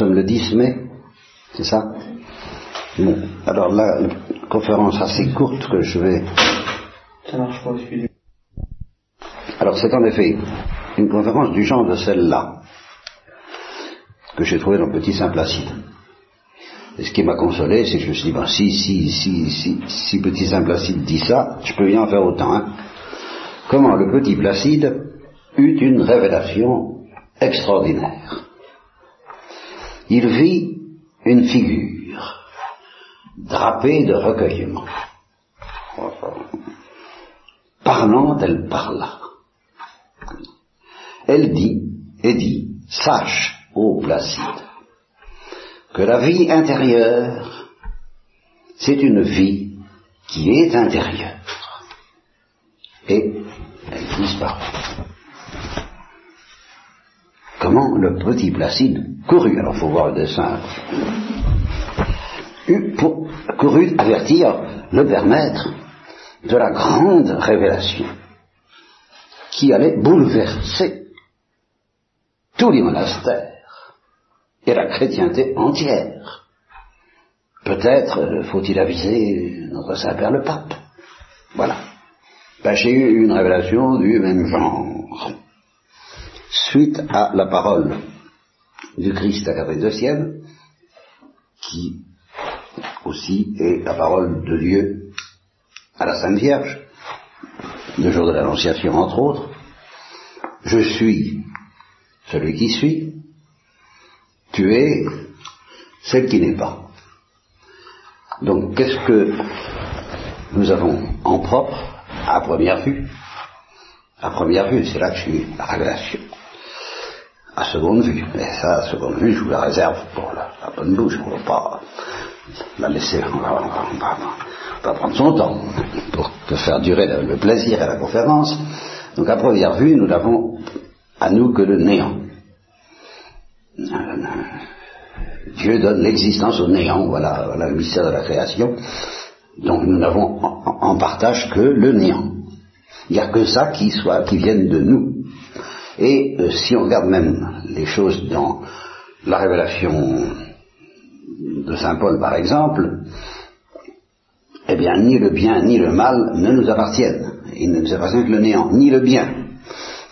sommes le 10 mai, c'est ça Bon, alors là, une conférence assez courte que je vais... Ça marche pas, excusez-moi. Alors c'est en effet une conférence du genre de celle-là que j'ai trouvée dans Petit Saint-Placide. Et ce qui m'a consolé, c'est que je me suis dit, ben, si, si, si, si, si Petit Saint-Placide dit ça, je peux bien en faire autant. Hein. Comment le Petit Placide eut une révélation extraordinaire. Il vit une figure drapée de recueillement. Parlant, elle parla. Elle dit, et dit, sache, ô Placide, que la vie intérieure, c'est une vie qui est intérieure. Et elle disparaît. Comment le petit Placide courut, alors il faut voir le dessin, courut avertir le père maître de la grande révélation qui allait bouleverser tous les monastères et la chrétienté entière. Peut-être faut-il aviser notre Saint-Père le Pape. Voilà. Ben, J'ai eu une révélation du même genre. Suite à la parole du Christ à Catherine de Sienne, qui aussi est la parole de Dieu à la Sainte Vierge, le jour de l'Annonciation entre autres, je suis celui qui suit, tu es celle qui n'est pas. Donc qu'est-ce que nous avons en propre à première vue? À première vue, c'est là que je suis la révélation. À seconde vue, mais ça, à seconde vue, je vous la réserve pour la, bonne bouche, on ne va pas la laisser, on va, va- prendre son temps pour que faire durer le, plaisir et la conférence. Donc à première vue, nous n'avons à nous que le néant. Dieu donne l'existence au néant, voilà, le mystère de la création. Donc nous n'avons en partage que le néant. Il n'y a que ça qui soit, qui vienne de nous. Et euh, si on regarde même les choses dans la révélation de Saint Paul par exemple, eh bien ni le bien ni le mal ne nous appartiennent. Il ne nous appartient que le néant, ni le bien.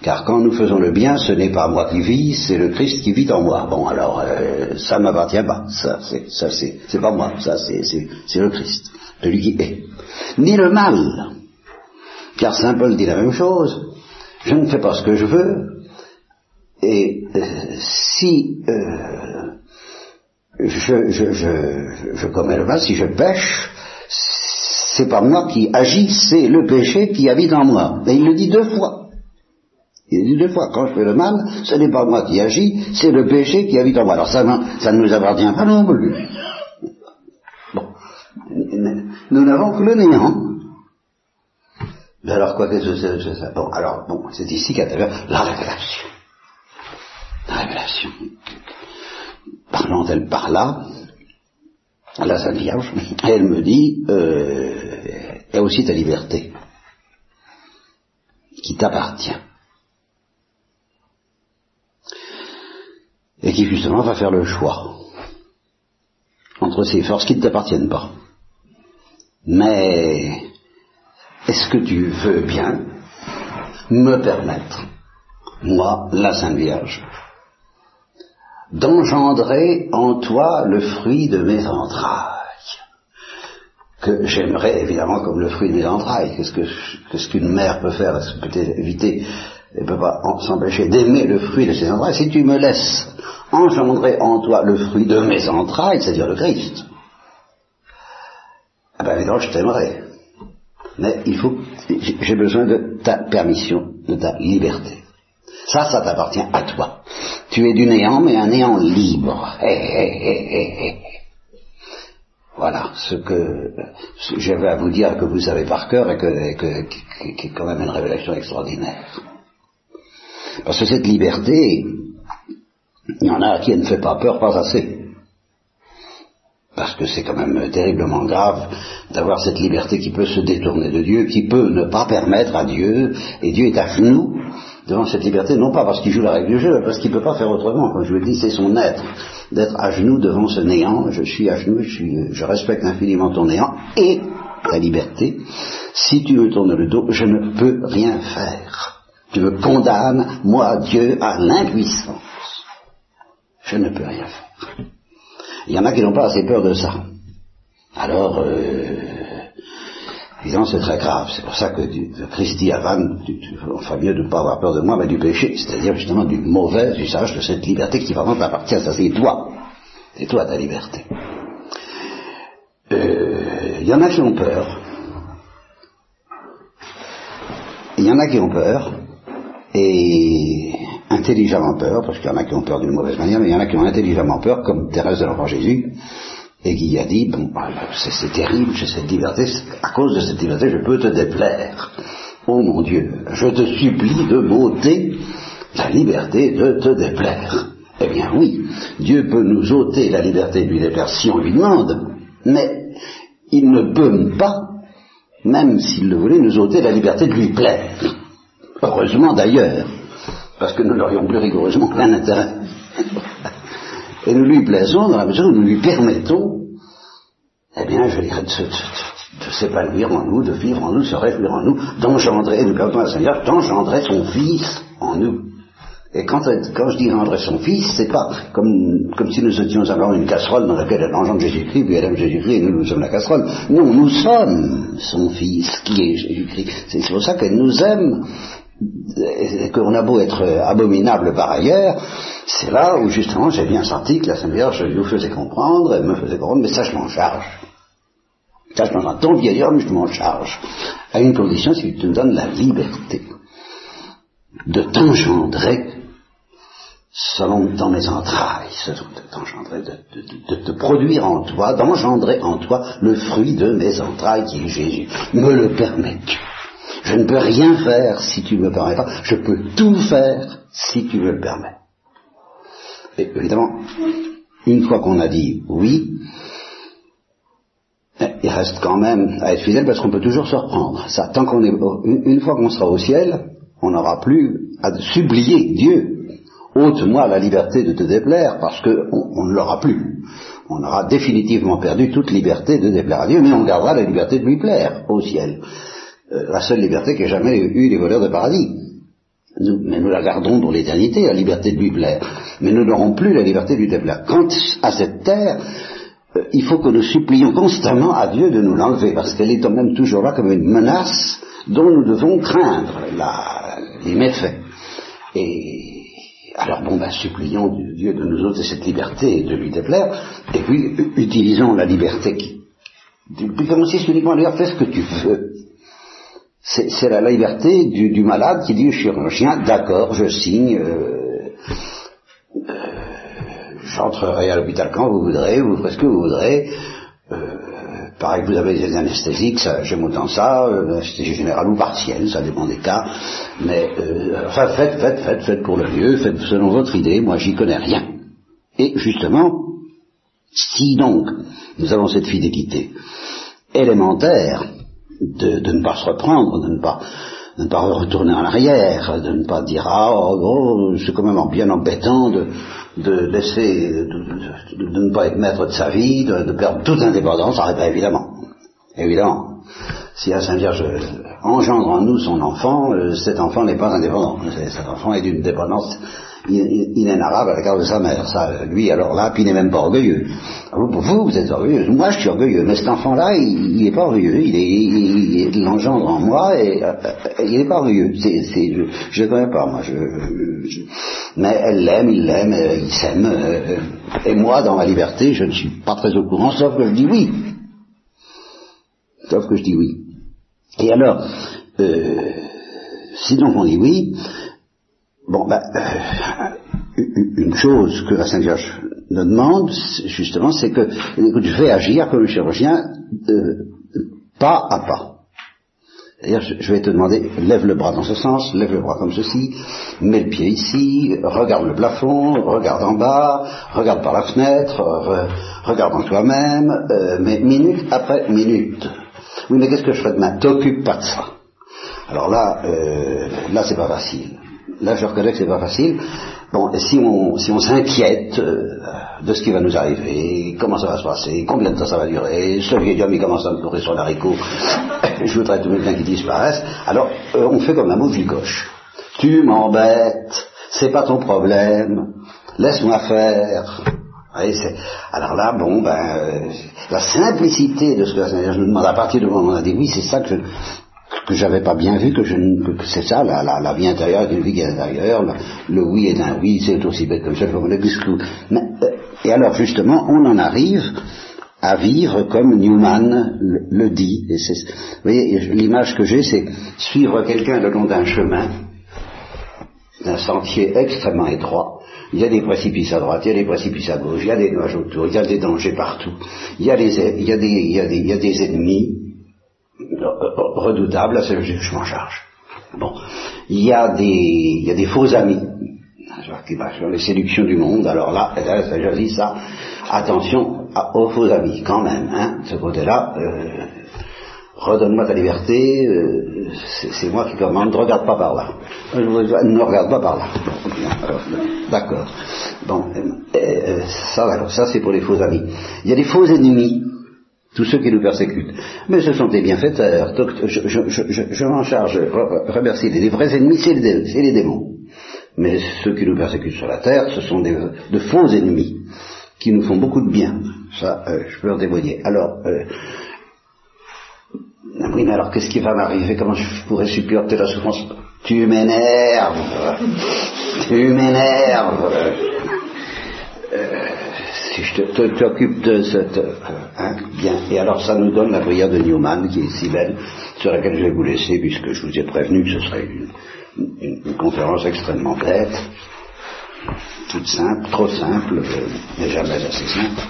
Car quand nous faisons le bien, ce n'est pas moi qui vis, c'est le Christ qui vit en moi. Bon, alors, euh, ça ne m'appartient pas. Ça, c'est, c'est, pas moi. Ça, c'est, c'est, c'est le Christ, celui qui est. Ni le mal. Car Saint Paul dit la même chose. Je ne fais pas ce que je veux. Et euh, si euh, je, je, je, je commets le mal, si je pêche, c'est pas moi qui agis, c'est le péché qui habite en moi. Et il le dit deux fois. Il dit deux fois, quand je fais le mal, ce n'est pas moi qui agis, c'est le péché qui habite en moi. Alors ça, ça ne nous appartient pas non plus. Bon. Nous n'avons que le néant. Mais alors quoi que c'est ça Bon, alors, bon, c'est ici qu'intervient la révélation. La révélation. Parlant-elle par là, la Sainte Vierge, elle me dit, euh, aussi ta liberté qui t'appartient. Et qui justement va faire le choix entre ces forces qui ne t'appartiennent pas. Mais est-ce que tu veux bien me permettre, moi, la Sainte Vierge, d'engendrer en toi le fruit de mes entrailles, que j'aimerais évidemment comme le fruit de mes entrailles. Qu'est-ce que qu'est-ce qu'une mère peut faire? Peut éviter, elle peut pas s'empêcher d'aimer le fruit de ses entrailles? Si tu me laisses engendrer en toi le fruit de mes entrailles, c'est-à-dire le Christ, ah ben évidemment je t'aimerais. Mais j'ai besoin de ta permission, de ta liberté. Ça, ça t'appartient à toi. Tu es du néant, mais un néant libre. Voilà ce que j'avais à vous dire que vous savez par cœur et que, qui, est quand même une révélation extraordinaire. Parce que cette liberté, il y en a qui ne fait pas peur, pas assez. Parce que c'est quand même terriblement grave d'avoir cette liberté qui peut se détourner de Dieu, qui peut ne pas permettre à Dieu, et Dieu est à genoux devant cette liberté, non pas parce qu'il joue la règle du jeu, mais parce qu'il ne peut pas faire autrement. Comme je vous le dis, c'est son être d'être à genoux devant ce néant. Je suis à genoux, je, respecte infiniment ton néant et ta liberté. Si tu me tournes le dos, je ne peux rien faire. Tu me condamnes, moi, Dieu, à l'impuissance. Je ne peux rien faire. Il y en a qui n'ont pas assez peur de ça. Alors, euh, évidemment, c'est très grave. C'est pour ça que Christi Avan, on ferait mieux de ne pas avoir peur de moi, mais du péché, c'est-à-dire justement du mauvais usage de cette liberté qui vraiment t'appartient. Ça, c'est toi. C'est toi ta liberté. Euh, il y en a qui ont peur. Il y en a qui ont peur, et intelligemment peur, parce qu'il y en a qui ont peur d'une mauvaise manière, mais il y en a qui ont intelligemment peur, comme Thérèse de l'Enfant Jésus, et qui a dit, bon, bah, c'est terrible, j'ai cette liberté, à cause de cette liberté, je peux te déplaire. Oh mon Dieu, je te supplie de m'ôter la liberté de te déplaire. Eh bien oui, Dieu peut nous ôter la liberté de lui déplaire si on lui demande, mais il ne peut pas, même s'il le voulait, nous ôter la liberté de lui plaire. Heureusement d'ailleurs, parce que nous n'aurions plus rigoureusement plein intérêt. Et nous lui plaisons dans la mesure où nous lui permettons, eh bien, je dirais, de, de, s'épanouir en nous, de vivre en nous, de se réjouir en nous, d'engendrer, nous permettons à Seigneur d'engendrer son Fils en nous. Et quand, je dis engendrer son Fils, c'est pas comme, comme si nous étions alors une casserole dans laquelle elle engendre Jésus-Christ, puis elle aime Jésus-Christ et nous, nous sommes la casserole. Non, nous sommes son Fils qui est Jésus-Christ. C'est pour ça qu'elle nous aime qu'on a beau être abominable par ailleurs, c'est là où justement j'ai bien senti que la Sainte Vierge nous faisait comprendre, elle me faisait comprendre, mais ça je m'en charge. Ça je m'en. Ton vieil homme, je m'en charge. À une condition, c'est que tu me donnes la liberté de t'engendrer selon dans mes entrailles, de t'engendrer, de, te produire en toi, d'engendrer en toi le fruit de mes entrailles qui est Jésus. Me le permets-tu? Je ne peux rien faire si tu ne me permets pas. Je peux tout faire si tu me le permets. Et évidemment, une fois qu'on a dit oui, il reste quand même à être fidèle parce qu'on peut toujours se reprendre. Ça, tant qu'on est, une fois qu'on sera au ciel, on n'aura plus à supplier Dieu. Ôte-moi la liberté de te déplaire parce qu'on ne l'aura plus. On aura définitivement perdu toute liberté de déplaire à Dieu, mais on gardera la liberté de lui plaire au ciel. Euh, la seule liberté qu'aient jamais eu les voleurs de paradis. mais nous la gardons pour l'éternité, la liberté de lui plaire. Mais nous n'aurons plus la liberté de lui déplaire. Quant à cette terre, il faut que nous supplions constamment à Dieu de nous l'enlever, parce qu'elle est quand même toujours là comme une menace dont nous devons craindre les méfaits. Et alors bon, ben, supplions Dieu de nous ôter cette liberté et de lui déplaire, et puis utilisons la liberté qui... Puis commencer uniquement à fais ce que tu veux. C'est la liberté du, malade qui dit au chirurgien, d'accord, je signe, euh, euh, j'entrerai à l'hôpital quand vous voudrez, vous ferez ce que vous voudrez. Euh, pareil, vous avez des anesthésiques, j'aime autant ça, anesthésie générale ou partielle, ça dépend des cas. Mais enfin, faites, faites, faites, faites pour le mieux, faites selon votre idée, moi j'y connais rien. Et justement, si donc nous avons cette fidélité élémentaire, de, de, ne pas se reprendre, de ne pas, de ne pas retourner en arrière, de ne pas dire ah oh, oh c'est quand même bien embêtant de, de laisser, de, ne pas être maître de sa vie, de, perdre toute indépendance, ah, ben, évidemment, évidemment. Si la Sainte Vierge engendre en nous son enfant, euh, cet enfant n'est pas indépendant. Cet enfant est d'une dépendance inénarrable à la carte de sa mère. Ça, lui, alors là, puis il n'est même pas orgueilleux. Vous, vous, vous êtes orgueilleux. Moi, je suis orgueilleux. Mais cet enfant-là, il n'est pas orgueilleux. Il, est, il, l'engendre en moi et euh, euh, il n'est pas orgueilleux. C'est, je ne connais pas, moi. Je, mais elle l'aime, il l'aime, euh, il s'aime. et moi, dans ma liberté, je ne suis pas très au courant, sauf que je dis oui. Sauf que je dis oui. Et alors, si donc on dit oui, Bon, ben, euh, une chose que la Sainte Vierge nous demande, justement, c'est que, je vais agir comme chirurgien, euh, pas à pas. C'est-à-dire, je vais te demander, lève le bras dans ce sens, lève le bras comme ceci, mets le pied ici, regarde le plafond, regarde en bas, regarde par la fenêtre, regarde en toi-même, euh, mais minute après minute. Oui, mais qu'est-ce que je fais demain? T'occupe pas de ça. Alors là, là c'est pas facile là je reconnais que c'est pas facile. Bon, si on si on s'inquiète euh, de ce qui va nous arriver, comment ça va se passer, combien de temps ça va durer, ce vieil homme il commence à me courir sur l'haricot, je voudrais tout le temps qui disparaisse, alors euh, on fait comme un mot coche. Tu m'embêtes, c'est pas ton problème, laisse-moi faire. alors là, bon, ben, euh, la simplicité de ce que je me demande à partir du moment où on a dit oui, c'est ça que je, que j'avais pas bien vu, que, je, c'est ça, la, la, vie intérieure est une vie intérieure, le, le oui est un oui, c'est aussi bête comme ça, Mais, euh, et alors justement, on en arrive à vivre comme Newman le, le dit. Et vous voyez, l'image que j'ai, c'est suivre quelqu'un le long d'un chemin, d'un sentier extrêmement étroit. Il y a des précipices à droite, il y a des précipices à gauche, il y a des nuages autour, il y a des dangers partout, il y a des, il y a des, il y a des, il y a des ennemis, redoutable, je, je m'en charge. Bon, il y a des, il y a des faux amis sur les séductions du monde. Alors là, je dis ça. Attention aux faux amis, quand même. Hein, ce côté-là, euh, redonne-moi ta liberté. Euh, c'est moi qui commande. Ne regarde pas par là. Ne regarde pas par là. D'accord. Bon, euh, ça, ça c'est pour les faux amis. Il y a des faux ennemis tous ceux qui nous persécutent. Mais ce sont des bienfaiteurs. Donc, je, m'en charge, remercie. Les vrais ennemis, c'est les, les, démons. Mais ceux qui nous persécutent sur la terre, ce sont de faux ennemis qui nous font beaucoup de bien. Ça, euh, je peux en témoigner. Alors, euh, oui, mais alors qu'est-ce qui va m'arriver? Comment je pourrais supporter la souffrance? Tu m'énerves Tu m'énerves euh, si je t'occupe de cette... Euh, hein, bien. Et alors ça nous donne la prière de Newman, qui est si belle, sur laquelle je vais vous laisser, puisque je vous ai prévenu que ce serait une, conférence extrêmement bête, toute simple, trop simple, euh, mais jamais assez simple.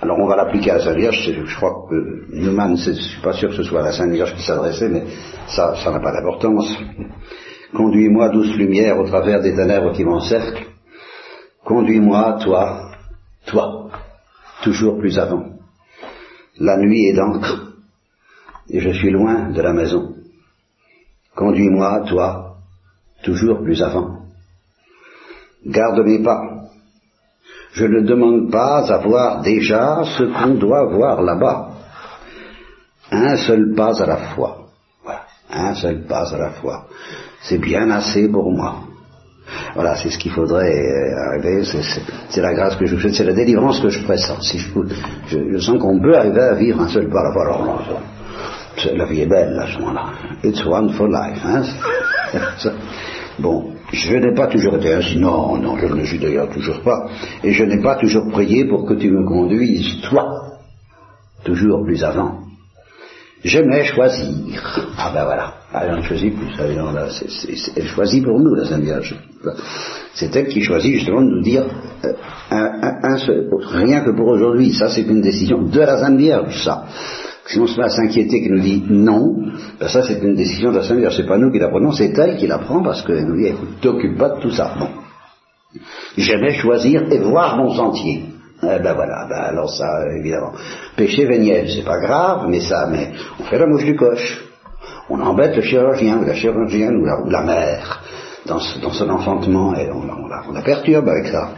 Alors on va l'appliquer à sa Vierge, je crois que Newman, je suis pas sûr que ce soit à la Sainte Vierge qui s'adressait, mais ça, ça n'a pas d'importance. Conduis-moi, douce lumière, au travers des ténèbres qui m'encerclent, Conduis-moi, toi, toi, toujours plus avant. La nuit est d'encre, et je suis loin de la maison. Conduis-moi, toi, toujours plus avant. Garde mes pas. Je ne demande pas à voir déjà ce qu'on doit voir là-bas. Un seul pas à la fois. Voilà, un seul pas à la fois. C'est bien assez pour moi. Voilà, c'est ce qu'il faudrait euh, arriver, c'est la grâce que je fais, c'est la délivrance que je pressens. Si je, je, sens qu'on peut arriver à vivre un seul pas. Alors, la vie est belle à ce moment-là. It's one for life. Hein bon, je n'ai pas toujours été ainsi. Non, non, je ne le suis d'ailleurs toujours pas. Et je n'ai pas toujours prié pour que tu me conduises, toi, toujours plus avant. J'aimais choisir. Ah ben voilà. Ah, elle ne choisit plus. elle choisit pour nous, la Sainte Vierge. C'est elle qui choisit justement de nous dire euh, seul, rien que pour aujourd'hui. Ça, c'est une décision de la Sainte Vierge, ça. Si on se met à s'inquiéter, qui nous dit non, ben ça, c'est une décision de la Sainte Vierge. C'est pas nous qui la prenons, c'est elle qui la prend parce qu'elle nous dit, écoute, t'occupe pas de tout ça. Bon. J'aimais choisir et voir mon sentier. Eh ben voilà, ben alors ça, évidemment. Péché véniel, c'est pas grave, mais ça, mais on fait la mouche du coche. On embête le chirurgien ou la chirurgienne ou la, mère dans, son enfantement et on, la, perturbe avec ça.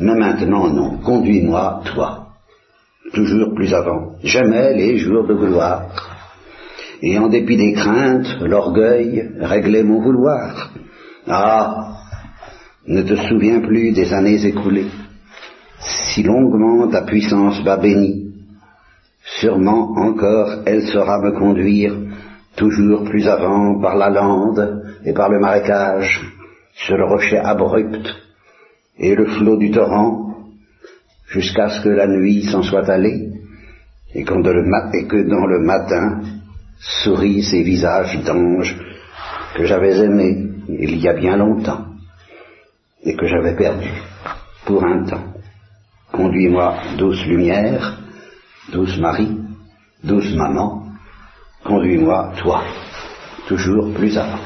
Mais maintenant, non, conduis-moi, toi, toujours plus avant. Jamais les jours de gloire. Et en dépit des craintes, l'orgueil réglait mon vouloir. Ah, ne te souviens plus des années écoulées si longuement ta puissance m'a béni, sûrement encore elle saura me conduire toujours plus avant par la lande et par le marécage, sur le rocher abrupt et le flot du torrent, jusqu'à ce que la nuit s'en soit allée, et, que dans le matin sourient ces visages d'anges que j'avais aimés il y a bien longtemps, et que j'avais perdus pour un temps. Conduis-moi, douce lumière, douce Marie, douce maman, conduis-moi, toi, toujours plus avant.